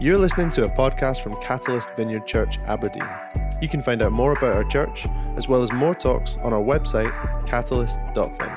You're listening to a podcast from Catalyst Vineyard Church, Aberdeen. You can find out more about our church, as well as more talks, on our website, catalyst.fin.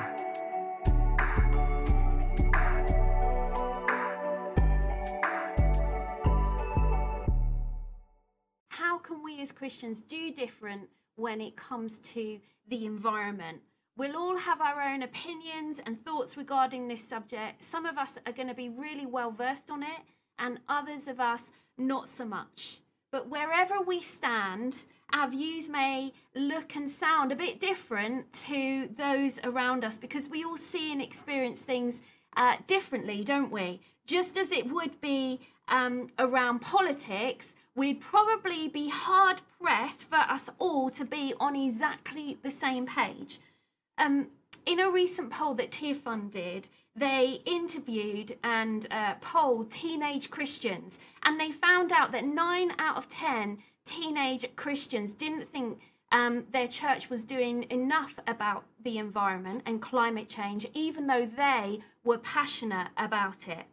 How can we as Christians do different when it comes to the environment? We'll all have our own opinions and thoughts regarding this subject. Some of us are going to be really well versed on it, and others of us not so much. But wherever we stand, our views may look and sound a bit different to those around us because we all see and experience things uh, differently, don't we? Just as it would be um, around politics, we'd probably be hard pressed for us all to be on exactly the same page. Um, in a recent poll that Tearfund did, they interviewed and uh, polled teenage Christians, and they found out that nine out of 10 teenage Christians didn't think um, their church was doing enough about the environment and climate change, even though they were passionate about it.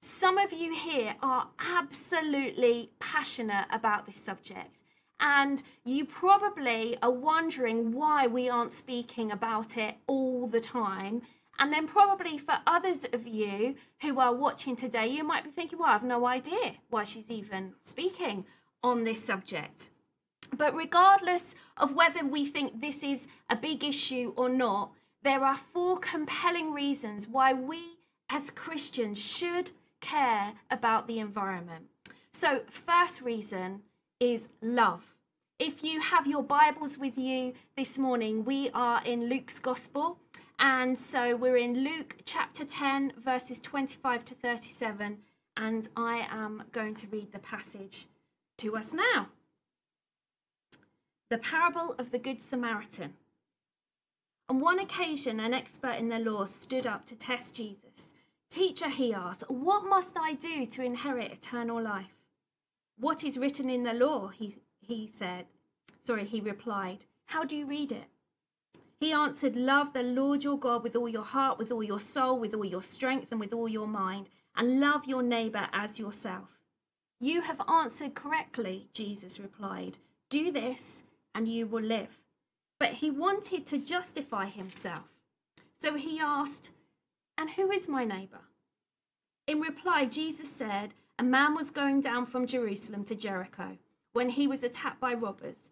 Some of you here are absolutely passionate about this subject, and you probably are wondering why we aren't speaking about it all the time and then, probably for others of you who are watching today, you might be thinking, well, I have no idea why she's even speaking on this subject. But regardless of whether we think this is a big issue or not, there are four compelling reasons why we as Christians should care about the environment. So, first reason is love. If you have your Bibles with you this morning, we are in Luke's Gospel and so we're in Luke chapter 10, verses 25 to 37, and I am going to read the passage to us now. The parable of the Good Samaritan. On one occasion, an expert in the law stood up to test Jesus. Teacher, he asked, What must I do to inherit eternal life? What is written in the law? He, he said. Sorry, he replied. How do you read it? He answered, Love the Lord your God with all your heart, with all your soul, with all your strength, and with all your mind, and love your neighbor as yourself. You have answered correctly, Jesus replied. Do this, and you will live. But he wanted to justify himself. So he asked, And who is my neighbor? In reply, Jesus said, A man was going down from Jerusalem to Jericho when he was attacked by robbers.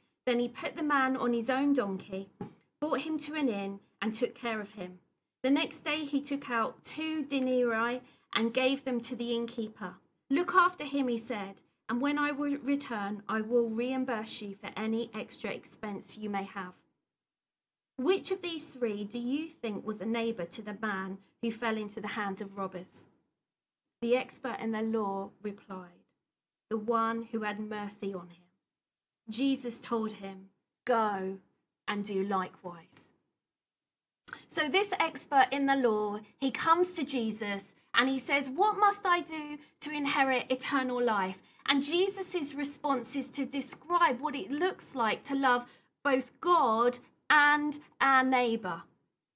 Then he put the man on his own donkey, brought him to an inn, and took care of him. The next day he took out two denarii and gave them to the innkeeper. Look after him, he said, and when I return, I will reimburse you for any extra expense you may have. Which of these three do you think was a neighbor to the man who fell into the hands of robbers? The expert in the law replied, The one who had mercy on him. Jesus told him, Go and do likewise. So, this expert in the law, he comes to Jesus and he says, What must I do to inherit eternal life? And Jesus' response is to describe what it looks like to love both God and our neighbor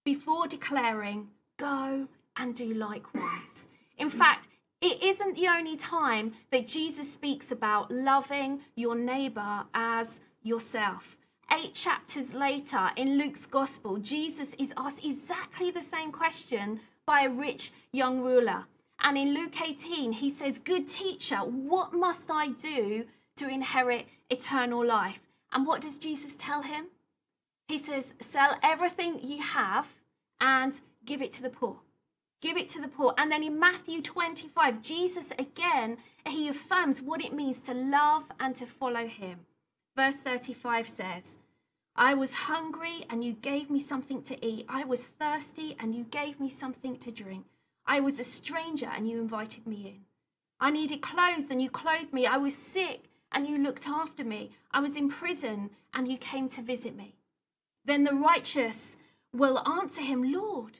before declaring, Go and do likewise. In fact, it isn't the only time that Jesus speaks about loving your neighbor as yourself. Eight chapters later in Luke's gospel, Jesus is asked exactly the same question by a rich young ruler. And in Luke 18, he says, Good teacher, what must I do to inherit eternal life? And what does Jesus tell him? He says, Sell everything you have and give it to the poor give it to the poor. And then in Matthew 25, Jesus again, he affirms what it means to love and to follow him. Verse 35 says, I was hungry and you gave me something to eat. I was thirsty and you gave me something to drink. I was a stranger and you invited me in. I needed clothes and you clothed me. I was sick and you looked after me. I was in prison, and you came to visit me. Then the righteous will answer him, Lord,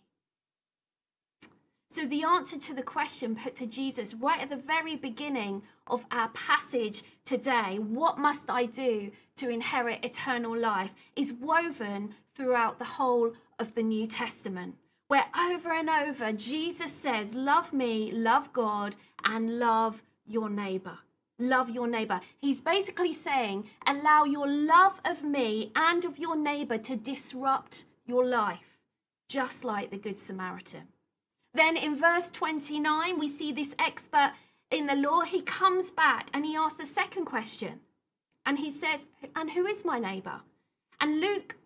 So, the answer to the question put to Jesus right at the very beginning of our passage today, what must I do to inherit eternal life, is woven throughout the whole of the New Testament, where over and over Jesus says, Love me, love God, and love your neighbor. Love your neighbor. He's basically saying, Allow your love of me and of your neighbor to disrupt your life, just like the Good Samaritan. Then in verse 29, we see this expert in the law. He comes back and he asks a second question. And he says, And who is my neighbor? And Luke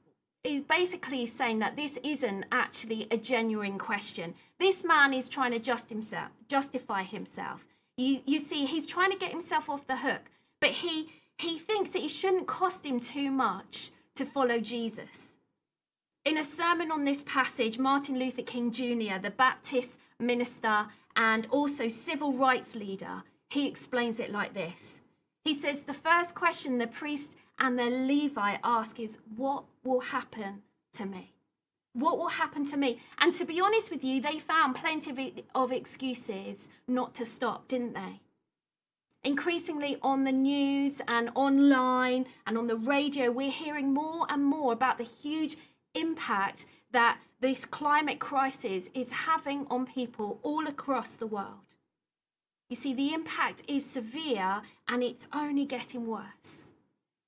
is basically saying that this isn't actually a genuine question. This man is trying to just himself, justify himself. You, you see, he's trying to get himself off the hook, but he, he thinks that it shouldn't cost him too much to follow Jesus. In a sermon on this passage, Martin Luther King Jr., the Baptist minister and also civil rights leader, he explains it like this. He says, The first question the priest and the Levi ask is, What will happen to me? What will happen to me? And to be honest with you, they found plenty of, of excuses not to stop, didn't they? Increasingly on the news and online and on the radio, we're hearing more and more about the huge impact that this climate crisis is having on people all across the world. You see, the impact is severe and it's only getting worse.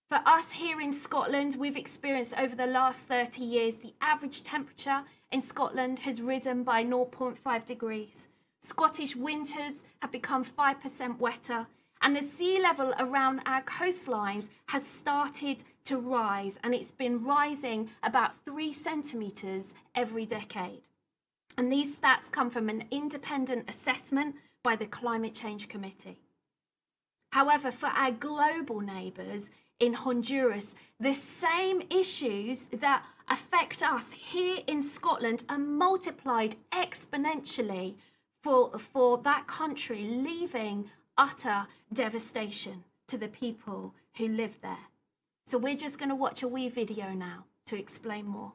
For us here in Scotland, we've experienced over the last 30 years the average temperature in Scotland has risen by 0.5 degrees. Scottish winters have become 5% wetter, and the sea level around our coastlines has started to rise, and it's been rising about three centimetres every decade. And these stats come from an independent assessment by the Climate Change Committee. However, for our global neighbours in Honduras, the same issues that affect us here in Scotland are multiplied exponentially for, for that country, leaving utter devastation to the people who live there. So we're just going to watch a wee video now to explain more.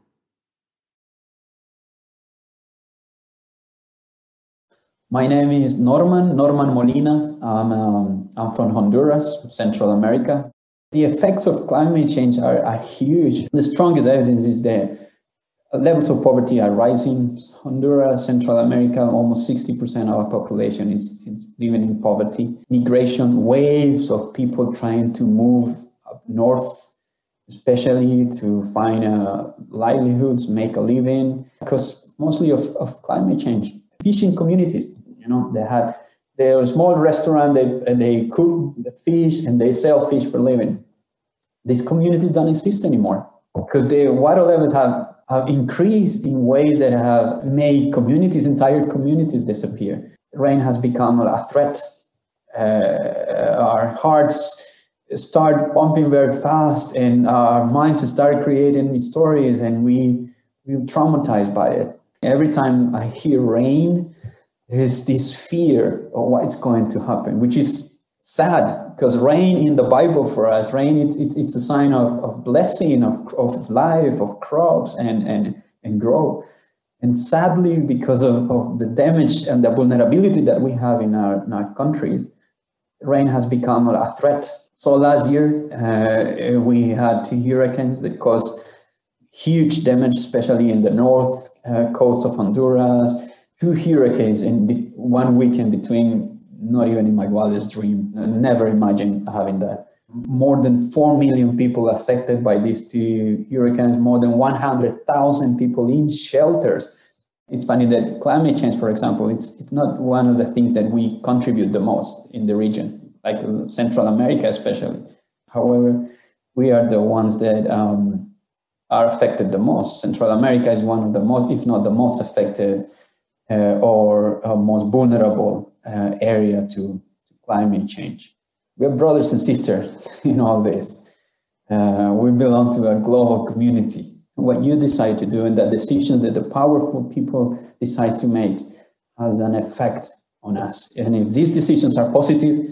My name is Norman, Norman Molina. I'm, um, I'm from Honduras, Central America. The effects of climate change are, are huge. The strongest evidence is there levels of poverty are rising. Honduras, Central America, almost 60% of our population is, is living in poverty. Migration waves of people trying to move north, especially to find uh, livelihoods, make a living, because mostly of, of climate change. Fishing communities, you know, they had their small restaurant, they, they cook the fish and they sell fish for living. These communities don't exist anymore because the water levels have have increased in ways that have made communities, entire communities disappear. Rain has become a threat. Uh, our hearts start pumping very fast and our minds start creating stories and we, we're traumatized by it. Every time I hear rain, there's this fear of what's going to happen, which is sad because rain in the Bible for us, rain it's it's, it's a sign of, of blessing, of, of life, of crops and and and grow. And sadly, because of, of the damage and the vulnerability that we have in our, in our countries, rain has become a threat. So last year, uh, we had two hurricanes that caused huge damage, especially in the north uh, coast of Honduras. Two hurricanes in one weekend between not even in my wildest dream. I never imagined having that. More than 4 million people affected by these two hurricanes, more than 100,000 people in shelters. It's funny that climate change, for example, it's, it's not one of the things that we contribute the most in the region, like Central America especially. However, we are the ones that um, are affected the most. Central America is one of the most, if not the most affected uh, or uh, most vulnerable uh, area to, to, climate change. We're brothers and sisters in all this. Uh, we belong to a global community. What you decide to do and the decisions that the powerful people decide to make has an effect on us. And if these decisions are positive,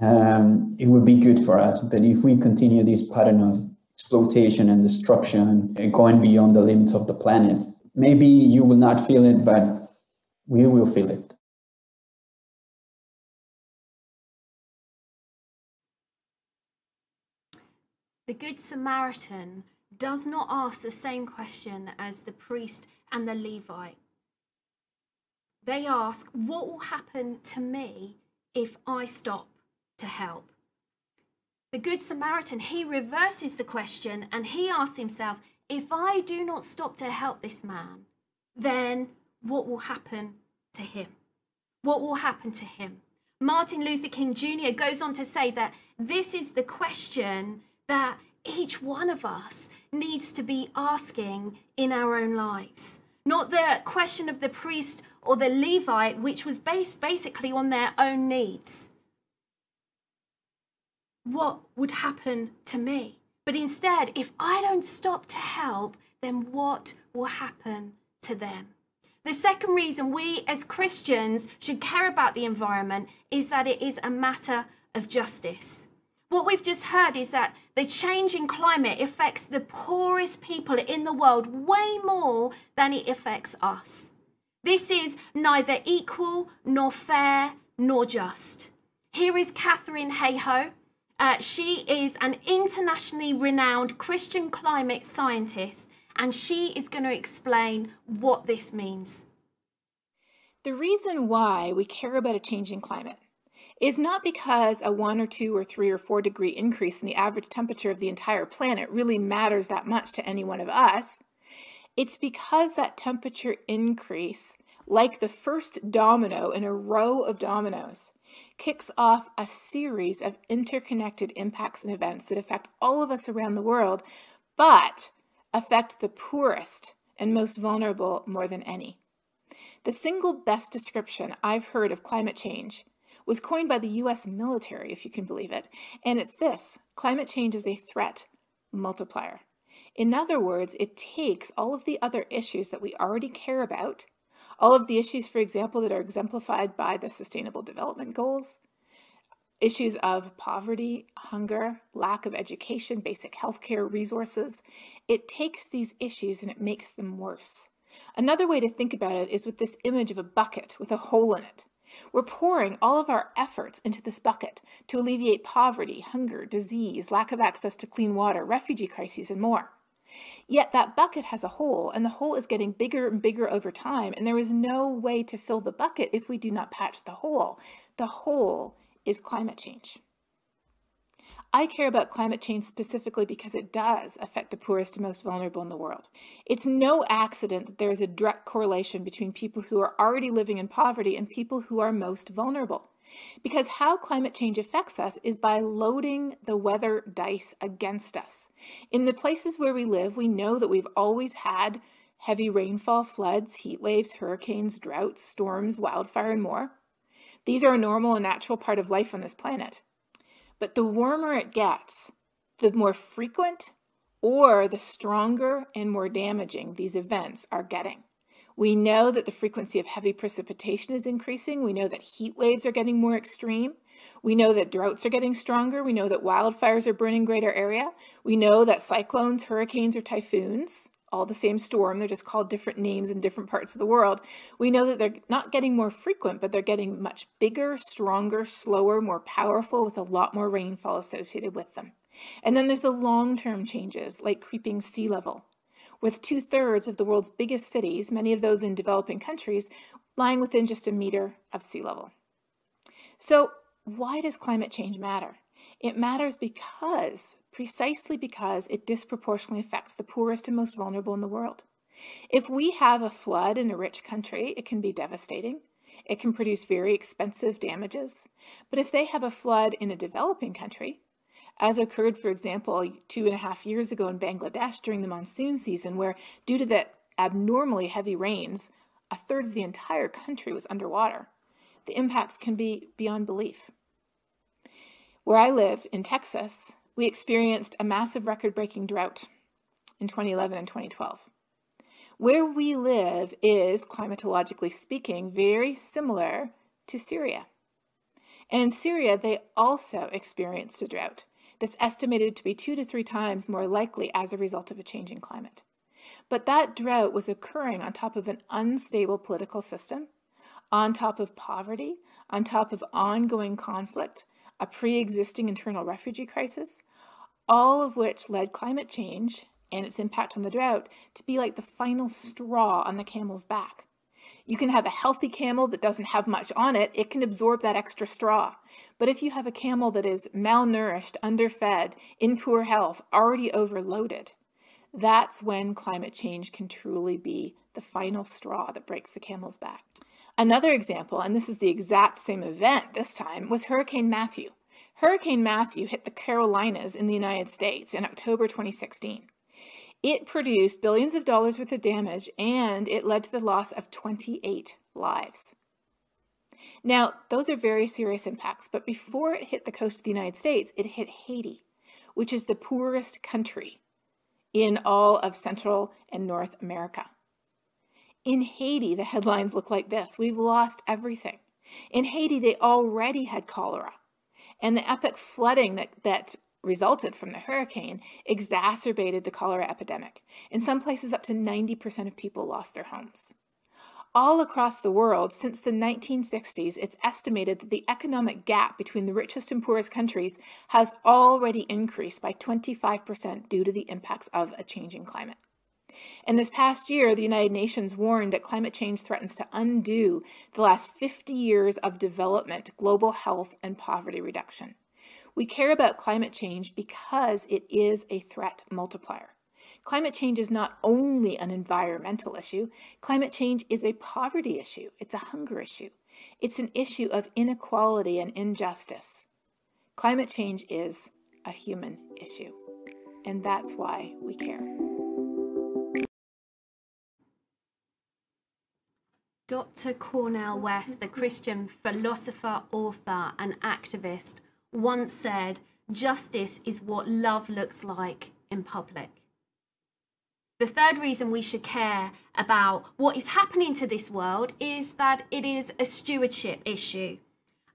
um, it would be good for us. But if we continue this pattern of exploitation and destruction and going beyond the limits of the planet, maybe you will not feel it, but we will feel it. The Good Samaritan does not ask the same question as the priest and the Levite. They ask, What will happen to me if I stop to help? The Good Samaritan, he reverses the question and he asks himself, If I do not stop to help this man, then what will happen to him? What will happen to him? Martin Luther King Jr. goes on to say that this is the question that each one of us needs to be asking in our own lives. Not the question of the priest or the Levite, which was based basically on their own needs. What would happen to me? But instead, if I don't stop to help, then what will happen to them? The second reason we as Christians should care about the environment is that it is a matter of justice. What we've just heard is that the changing climate affects the poorest people in the world way more than it affects us. This is neither equal nor fair nor just. Here is Katharine Hayhoe. Uh, she is an internationally renowned Christian climate scientist, and she is going to explain what this means. The reason why we care about a changing climate is not because a one or two or three or four degree increase in the average temperature of the entire planet really matters that much to any one of us. It's because that temperature increase, like the first domino in a row of dominoes, kicks off a series of interconnected impacts and events that affect all of us around the world, but affect the poorest and most vulnerable more than any. The single best description I've heard of climate change was coined by the US military, if you can believe it. And it's this climate change is a threat multiplier. In other words, it takes all of the other issues that we already care about, all of the issues, for example, that are exemplified by the Sustainable Development Goals, issues of poverty, hunger, lack of education, basic healthcare resources. It takes these issues and it makes them worse. Another way to think about it is with this image of a bucket with a hole in it. We're pouring all of our efforts into this bucket to alleviate poverty, hunger, disease, lack of access to clean water, refugee crises, and more. Yet that bucket has a hole, and the hole is getting bigger and bigger over time, and there is no way to fill the bucket if we do not patch the hole. The hole is climate change. I care about climate change specifically because it does affect the poorest and most vulnerable in the world. It's no accident that there is a direct correlation between people who are already living in poverty and people who are most vulnerable. Because how climate change affects us is by loading the weather dice against us. In the places where we live, we know that we've always had heavy rainfall, floods, heat waves, hurricanes, droughts, storms, wildfire, and more. These are a normal and natural part of life on this planet. But the warmer it gets, the more frequent or the stronger and more damaging these events are getting. We know that the frequency of heavy precipitation is increasing. We know that heat waves are getting more extreme. We know that droughts are getting stronger. We know that wildfires are burning greater area. We know that cyclones, hurricanes, or typhoons all the same storm, they're just called different names in different parts of the world. We know that they're not getting more frequent, but they're getting much bigger, stronger, slower, more powerful, with a lot more rainfall associated with them. And then there's the long term changes, like creeping sea level. With two thirds of the world's biggest cities, many of those in developing countries, lying within just a meter of sea level. So, why does climate change matter? It matters because precisely because it disproportionately affects the poorest and most vulnerable in the world. If we have a flood in a rich country, it can be devastating. It can produce very expensive damages. But if they have a flood in a developing country, as occurred, for example, two and a half years ago in Bangladesh during the monsoon season, where due to the abnormally heavy rains, a third of the entire country was underwater. The impacts can be beyond belief. Where I live in Texas, we experienced a massive record breaking drought in 2011 and 2012. Where we live is, climatologically speaking, very similar to Syria. And in Syria, they also experienced a drought that's estimated to be two to three times more likely as a result of a changing climate. But that drought was occurring on top of an unstable political system, on top of poverty, on top of ongoing conflict, a pre existing internal refugee crisis, all of which led climate change and its impact on the drought to be like the final straw on the camel's back. You can have a healthy camel that doesn't have much on it, it can absorb that extra straw. But if you have a camel that is malnourished, underfed, in poor health, already overloaded, that's when climate change can truly be the final straw that breaks the camel's back. Another example, and this is the exact same event this time, was Hurricane Matthew. Hurricane Matthew hit the Carolinas in the United States in October 2016. It produced billions of dollars worth of damage and it led to the loss of 28 lives. Now, those are very serious impacts, but before it hit the coast of the United States, it hit Haiti, which is the poorest country in all of Central and North America. In Haiti, the headlines look like this We've lost everything. In Haiti, they already had cholera. And the epic flooding that, that resulted from the hurricane exacerbated the cholera epidemic. In some places, up to 90% of people lost their homes. All across the world, since the 1960s, it's estimated that the economic gap between the richest and poorest countries has already increased by 25% due to the impacts of a changing climate. In this past year, the United Nations warned that climate change threatens to undo the last 50 years of development, global health, and poverty reduction. We care about climate change because it is a threat multiplier. Climate change is not only an environmental issue, climate change is a poverty issue, it's a hunger issue, it's an issue of inequality and injustice. Climate change is a human issue, and that's why we care. Dr. Cornel West, the Christian philosopher, author, and activist, once said, Justice is what love looks like in public. The third reason we should care about what is happening to this world is that it is a stewardship issue.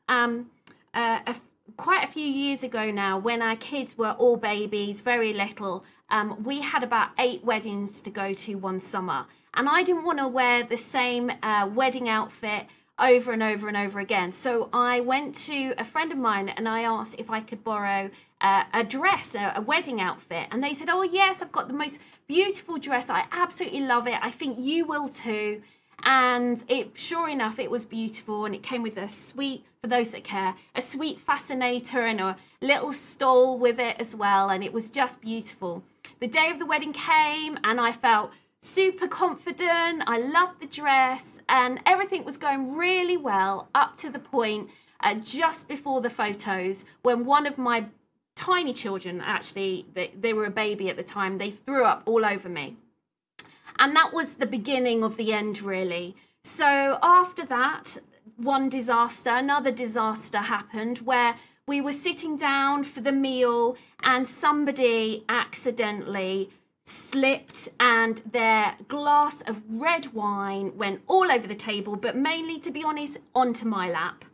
Um, uh, a, quite a few years ago now, when our kids were all babies, very little, um, we had about eight weddings to go to one summer. And I didn't want to wear the same uh, wedding outfit over and over and over again. So I went to a friend of mine and I asked if I could borrow uh, a dress, a, a, wedding outfit. And they said, Oh, yes, I've got the most beautiful dress. I absolutely love it. I think you will too. And it, sure enough, it was beautiful and it came with a sweet, for those that care, a sweet fascinator and a little stole with it as well. And it was just beautiful. The day of the wedding came and I felt super confident. I loved the dress, and everything was going really well up to the point uh, just before the photos when one of my tiny children actually they, they were a baby at the time they threw up all over me and that was the beginning of the end really so after that one disaster another disaster happened where we were sitting down for the meal and somebody accidentally slipped and their glass of red wine went all over the table, but mainly, to be honest, onto my lap.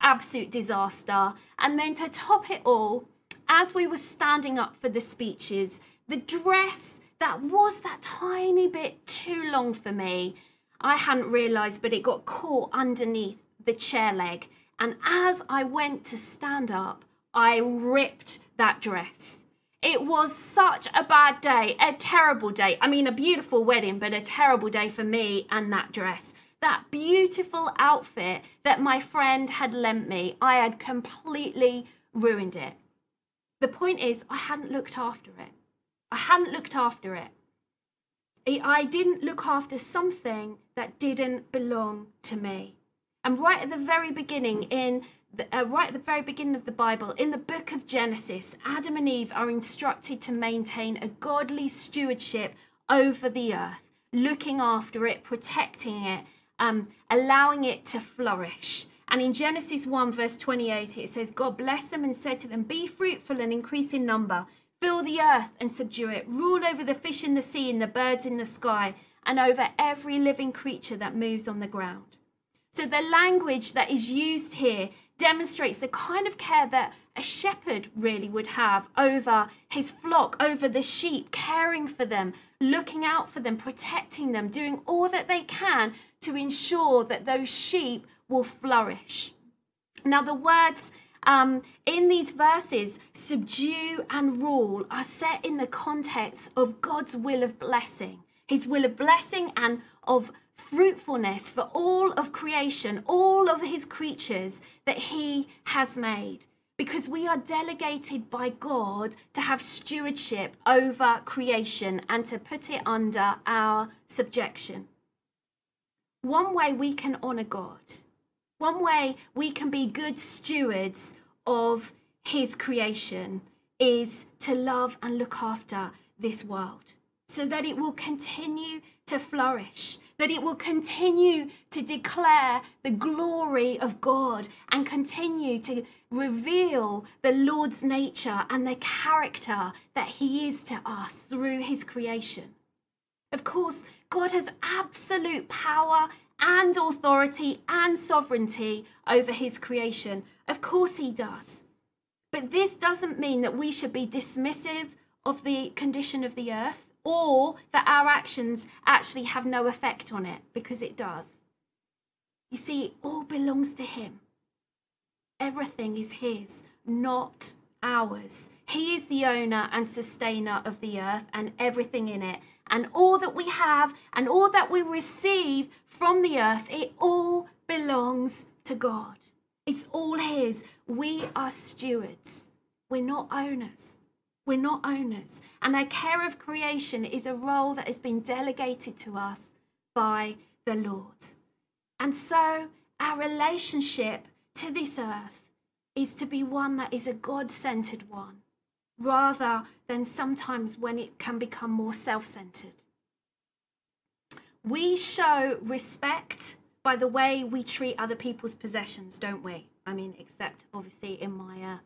Absolute disaster. And then to top it all, as we were standing up for the speeches, the dress that was that tiny bit too long for me, I hadn't realised, but it got caught underneath the chair leg. And as I went to stand up, I ripped that dress. It was such a bad day, a terrible day. I mean, a beautiful wedding, but a terrible day for me and that dress. That beautiful outfit that my friend had lent me, I had completely ruined it. The point is, I hadn't looked after it. I hadn't looked after it. I didn't look after something that didn't belong to me. And right at the very beginning, in uh, right at the very beginning of the Bible, in the book of Genesis, Adam and Eve are instructed to maintain a godly stewardship over the earth, looking after it, protecting it, um, allowing it to flourish. And in Genesis 1, verse 28, it says, God blessed them and said to them, Be fruitful and increase in number, fill the earth and subdue it, rule over the fish in the sea and the birds in the sky, and over every living creature that moves on the ground. So the language that is used here demonstrates the kind of care that a shepherd really would have over his flock, over the sheep, caring for them, looking out for them, protecting them, doing all that they can to ensure that those sheep will flourish. Now, the words um, in these verses, subdue and rule, are set in the context of God's will of blessing, his will of blessing and of fruitfulness for all of creation, all of his creatures that he has made. Because we are delegated by God to have stewardship over creation and to put it under our subjection. One way we can honor God one way we can be good stewards of His creation is to love and look after this world so that it will continue to flourish, that it will continue to declare the glory of God and continue to reveal the Lord's nature and the character that He is to us through His creation. Of course, God has absolute power and authority and sovereignty over his creation. Of course, he does. But this doesn't mean that we should be dismissive of the condition of the earth or that our actions actually have no effect on it, because it does. You see, it all belongs to him. Everything is his, not ours. He is the owner and sustainer of the earth and everything in it and all that we have and all that we receive from the earth, it all belongs to God. It's all His. We are stewards. We're not owners. We're not owners. And our care of creation is a role that has been delegated to us by the Lord. And so our relationship to this earth is to be one that is a God centered one rather than sometimes when it can become more self centered. We show respect by the way we treat other people's possessions, don't we? I mean, except obviously in my uh,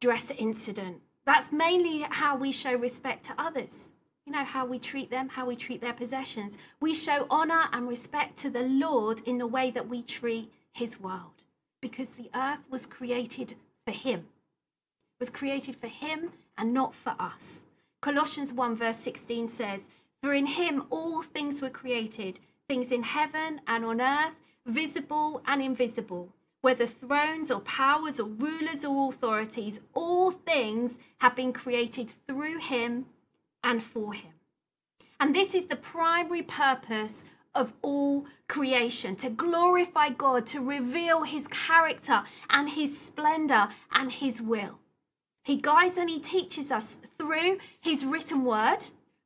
dress incident. That's mainly how we show respect to others. You know, how we treat them, how we treat their possessions. We show honor and respect to the Lord in the way that we treat his world because the earth was created for him was created for him and not for us. Colossians 1, verse 16 says, For in him all things were created, things in heaven and on earth, visible and invisible, whether thrones or powers or rulers or authorities, all things have been created through him and for him. And this is the primary purpose of all creation to glorify God, to reveal his character and his splendor and his will. He guides and He teaches us through His written word,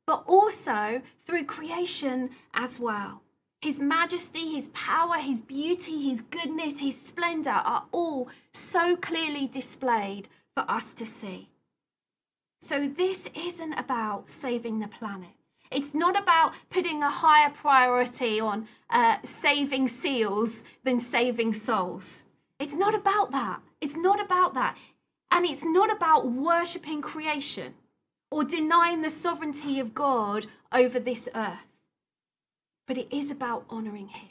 but also through creation as well. His majesty, His power, His beauty, His goodness, His splendor are all so clearly displayed for us to see. So, this isn't about saving the planet. It's not about putting a higher priority on uh, saving seals than saving souls. It's not about that. It's not about that. And it's not about worshipping creation or denying the sovereignty of God over this earth, but it is about honoring Him.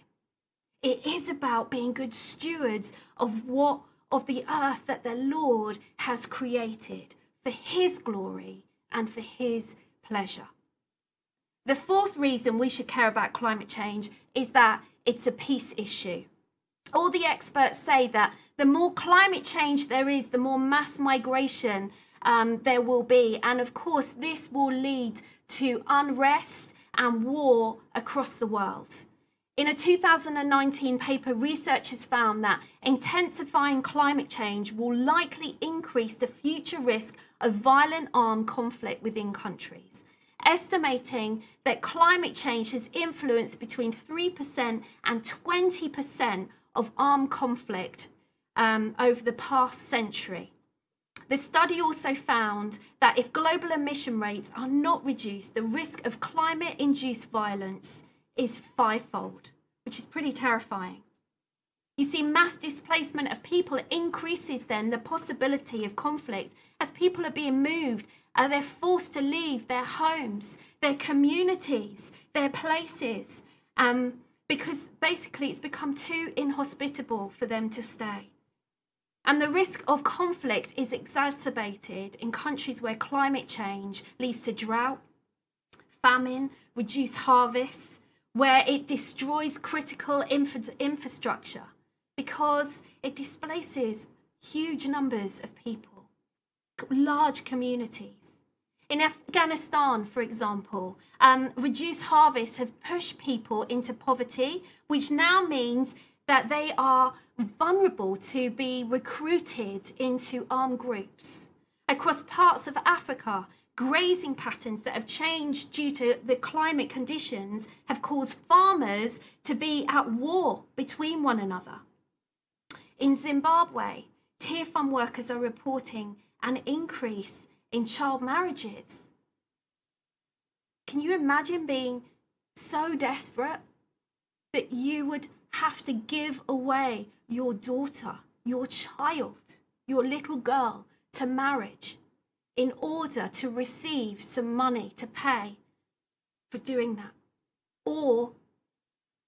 It is about being good stewards of what of the earth that the Lord has created for His glory and for His pleasure. The fourth reason we should care about climate change is that it's a peace issue. All the experts say that the more climate change there is, the more mass migration um, there will be. And of course, this will lead to unrest and war across the world. In a 2019 paper, researchers found that intensifying climate change will likely increase the future risk of violent armed conflict within countries, estimating that climate change has influenced between 3% and 20% of armed conflict um, over the past century. The study also found that if global emission rates are not reduced, the risk of climate induced violence is fivefold, which is pretty terrifying. You see, mass displacement of people increases then the possibility of conflict as people are being moved. Uh, they're forced to leave their homes, their communities, their places, um, because basically it's become too inhospitable for them to stay. And the risk of conflict is exacerbated in countries where climate change leads to drought, famine, reduced harvests, where it destroys critical infra- infrastructure because it displaces huge numbers of people, large communities. In Afghanistan, for example, um, reduced harvests have pushed people into poverty, which now means that they are vulnerable to be recruited into armed groups. Across parts of Africa, grazing patterns that have changed due to the climate conditions have caused farmers to be at war between one another. In Zimbabwe, Tearfund workers are reporting an increase in child marriages. Can you imagine being so desperate that you would have to give away your daughter, your child, your little girl to marriage in order to receive some money to pay for doing that. Or,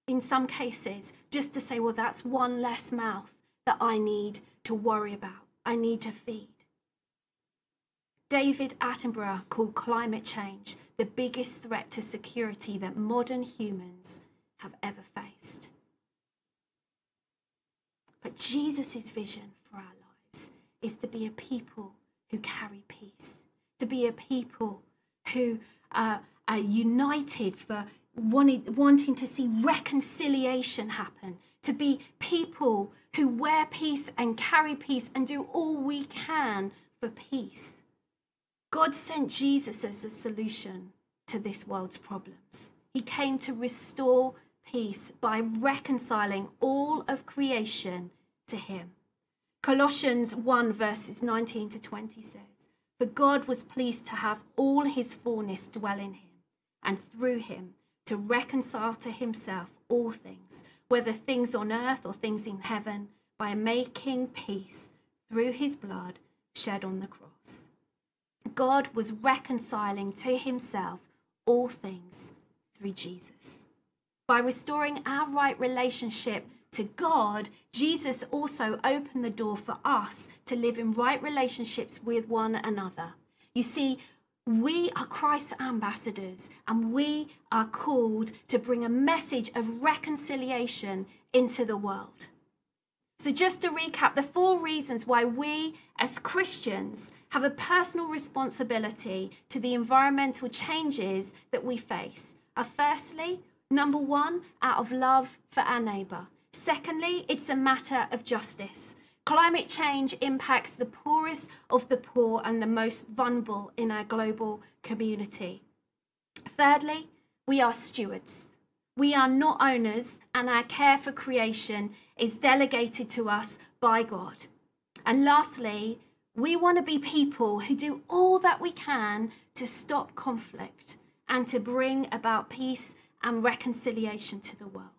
in some cases, just to say, well, that's one less mouth that I need to worry about, I need to feed. David Attenborough called climate change the biggest threat to security that modern humans have ever faced. But Jesus' vision for our lives is to be a people who carry peace, to be a people who uh, are united for wanting, wanting to see reconciliation happen, to be people who wear peace and carry peace and do all we can for peace. God sent Jesus as a solution to this world's problems. He came to restore peace by reconciling all of creation to him. Colossians 1 verses 19 to 20 says, For God was pleased to have all his fullness dwell in him, and through him to reconcile to himself all things, whether things on earth or things in heaven, by making peace through his blood shed on the cross. God was reconciling to himself all things through Jesus. By restoring our right relationship to God, Jesus also opened the door for us to live in right relationships with one another. You see, we are Christ's ambassadors and we are called to bring a message of reconciliation into the world. So, just to recap, the four reasons why we as Christians have a personal responsibility to the environmental changes that we face are firstly, number one, out of love for our neighbour. Secondly, it's a matter of justice. Climate change impacts the poorest of the poor and the most vulnerable in our global community. Thirdly, we are stewards. We are not owners, and our care for creation is delegated to us by God. And lastly, we want to be people who do all that we can to stop conflict and to bring about peace and reconciliation to the world.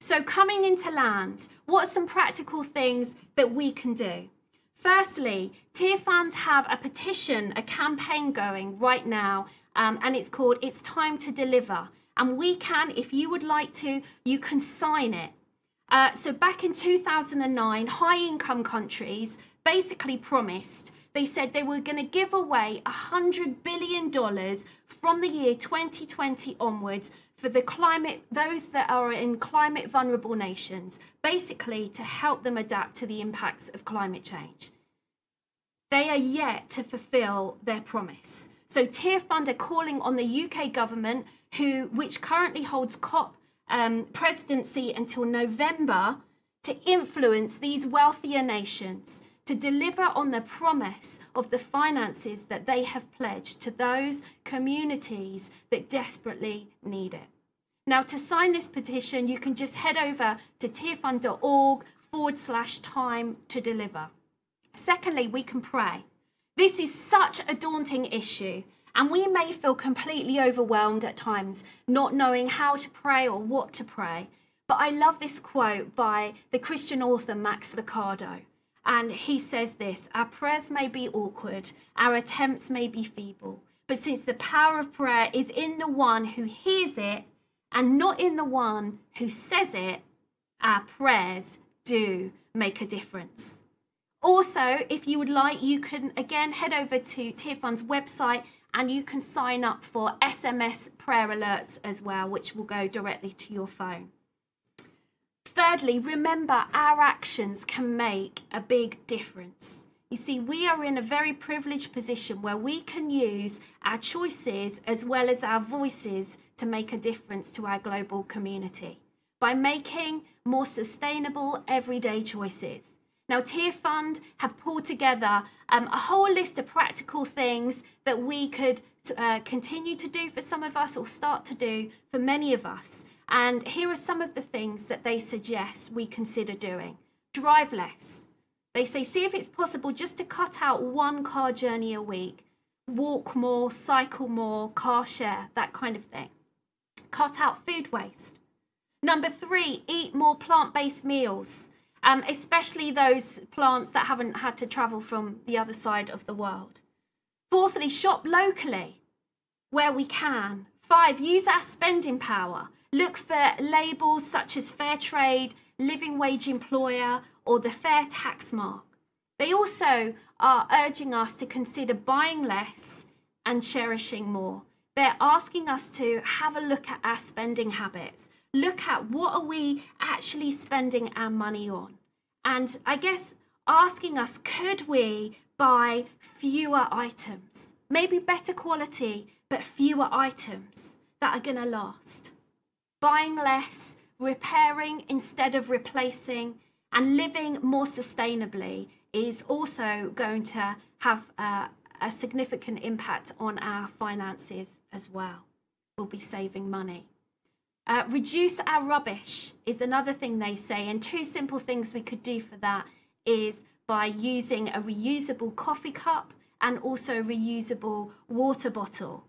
So, coming into land, what are some practical things that we can do? Firstly, Tearfund have a petition, a campaign going right now, um, and it's called It's Time to Deliver. And we can, if you would like to, you can sign it. Uh, so, back in 2009, high income countries basically promised, they said they were going to give away $100 billion from the year 2020 onwards for the climate, those that are in climate vulnerable nations, basically to help them adapt to the impacts of climate change. They are yet to fulfill their promise. So Tearfund are calling on the UK government, who which currently holds COP um, presidency until November, to influence these wealthier nations to deliver on the promise of the finances that they have pledged to those communities that desperately need it. Now, to sign this petition, you can just head over to tearfund.org forward slash time to deliver. Secondly, we can pray. This is such a daunting issue, and we may feel completely overwhelmed at times, not knowing how to pray or what to pray. But I love this quote by the Christian author Max Lucado. And he says this Our prayers may be awkward, our attempts may be feeble, but since the power of prayer is in the one who hears it and not in the one who says it, our prayers do make a difference. Also, if you would like, you can again head over to Tearfund's website and you can sign up for SMS prayer alerts as well, which will go directly to your phone. Thirdly, remember our actions can make a big difference. You see, we are in a very privileged position where we can use our choices as well as our voices to make a difference to our global community by making more sustainable everyday choices. Now, Tearfund have pulled together um, a whole list of practical things that we could uh, continue to do for some of us or start to do for many of us. And here are some of the things that they suggest we consider doing drive less. They say, see if it's possible just to cut out one car journey a week, walk more, cycle more, car share, that kind of thing. Cut out food waste. Number three, eat more plant based meals, um, especially those plants that haven't had to travel from the other side of the world. Fourthly, shop locally where we can. Five, use our spending power. Look for labels such as fair trade, living wage employer, or the fair tax mark. They also are urging us to consider buying less and cherishing more. They're asking us to have a look at our spending habits. Look at what are we actually spending our money on? And I guess asking us, could we buy fewer items? Maybe better quality, but fewer items that are going to last buying less, repairing instead of replacing, and living more sustainably is also going to have a, a significant impact on our finances as well. We'll be saving money. Uh, reduce our rubbish is another thing they say, and two simple things we could do for that is by using a reusable coffee cup and also a reusable water bottle.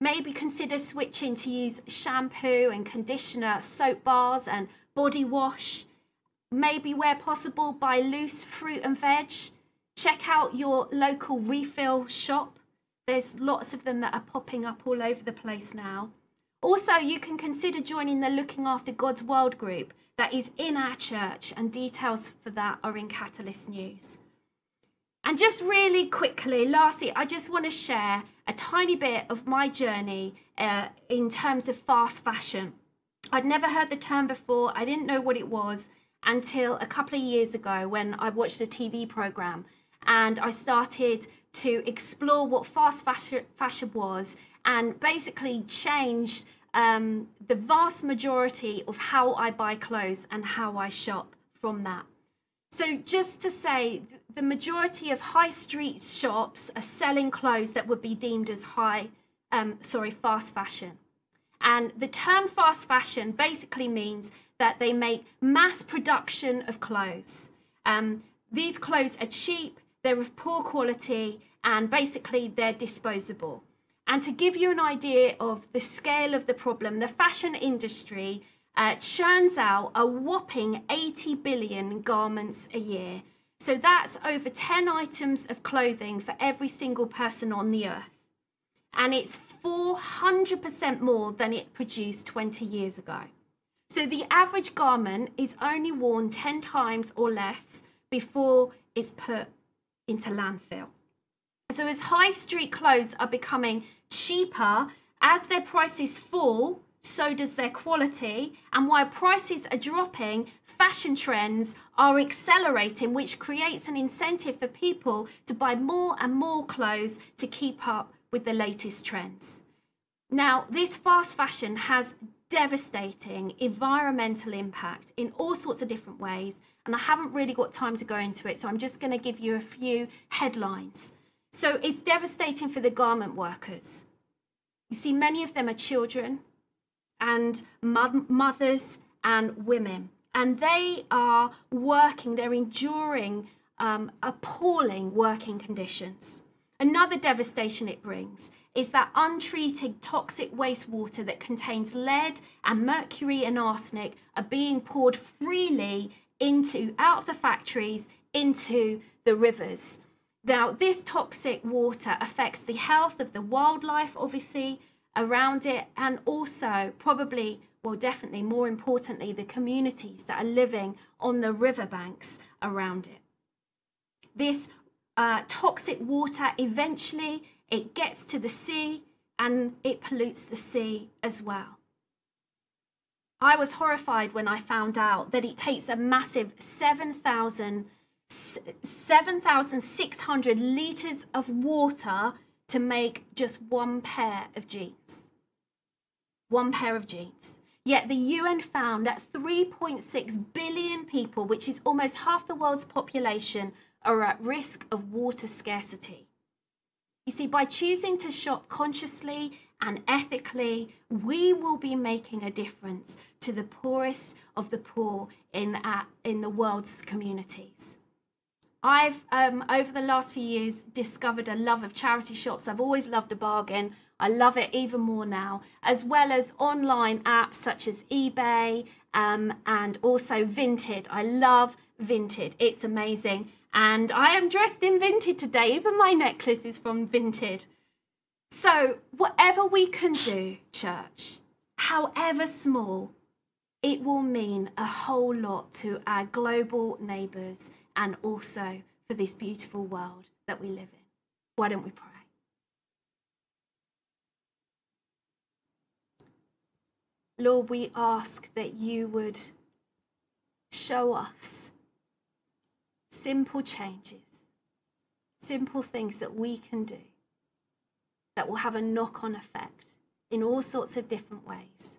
Maybe consider switching to use shampoo and conditioner, soap bars and body wash. Maybe where possible, buy loose fruit and veg. Check out your local refill shop. There's lots of them that are popping up all over the place now. Also, you can consider joining the Looking After God's World group that is in our church, and details for that are in Catalyst News. And just really quickly, lastly, I just want to share a tiny bit of my journey uh, in terms of fast fashion. I'd never heard the term before, I didn't know what it was until a couple of years ago when I watched a TV program and I started to explore what fast fashion, was and basically changed um, the vast majority of how I buy clothes and how I shop from that. So, just to say, the majority of high street shops are selling clothes that would be deemed as high, um, sorry, fast fashion. And the term fast fashion basically means that they make mass production of clothes. Um, these clothes are cheap, they're of poor quality, and basically they're disposable. And to give you an idea of the scale of the problem, the fashion industry uh, churns out a whopping 80 billion garments a year. So that's over 10 items of clothing for every single person on the earth. And it's 400% more than it produced 20 years ago. So the average garment is only worn 10 times or less before it's put into landfill. So as high street clothes are becoming cheaper, as their prices fall, so does their quality. And while prices are dropping, fashion trends are accelerating, which creates an incentive for people to buy more and more clothes to keep up with the latest trends. Now, this fast fashion has devastating environmental impact in all sorts of different ways. And I haven't really got time to go into it, so I'm just going to give you a few headlines. So it's devastating for the garment workers. You see, many of them are children, and mothers and women. and they are working, they're enduring um, appalling working conditions. Another devastation it brings is that untreated toxic wastewater that contains lead and mercury and arsenic are being poured freely into out of the factories into the rivers. Now, this toxic water affects the health of the wildlife, obviously, around it, and also, probably, well, definitely, more importantly, the communities that are living on the riverbanks around it. This uh, toxic water eventually it gets to the sea and it pollutes the sea as well. I was horrified when I found out that it takes a massive 7,000 7,600 litres of water to make just one pair of jeans. One pair of jeans. Yet the UN found that 3.6 billion people, which is almost half the world's population, are at risk of water scarcity. You see, by choosing to shop consciously and ethically, we will be making a difference to the poorest of the poor in, uh, in the world's communities. I've, um, over the last few years, discovered a love of charity shops. I've always loved a bargain. I love it even more now, as well as online apps such as eBay um, and also Vinted. I love Vinted, it's amazing. And I am dressed in Vinted today. Even my necklace is from Vinted. So, whatever we can do, church, however small, it will mean a whole lot to our global neighbours and also for this beautiful world that we live in. Why don't we pray? Lord, we ask that you would show us simple changes, simple things that we can do that will have a knock on effect in all sorts of different ways,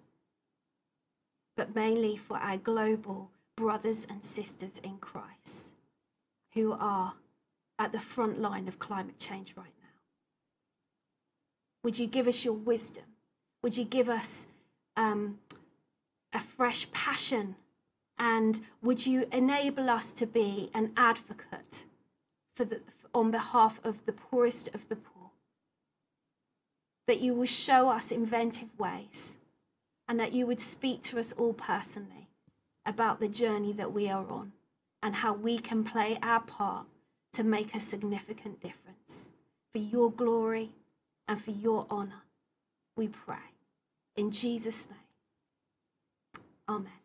but mainly for our global brothers and sisters in Christ who are at the front line of climate change right now. Would you give us your wisdom? Would you give us um, a fresh passion and would you enable us to be an advocate for the, on behalf of the poorest of the poor? That you will show us inventive ways and that you would speak to us all personally about the journey that we are on and how we can play our part to make a significant difference for your glory and for your honor. We pray. In Jesus' name. Amen.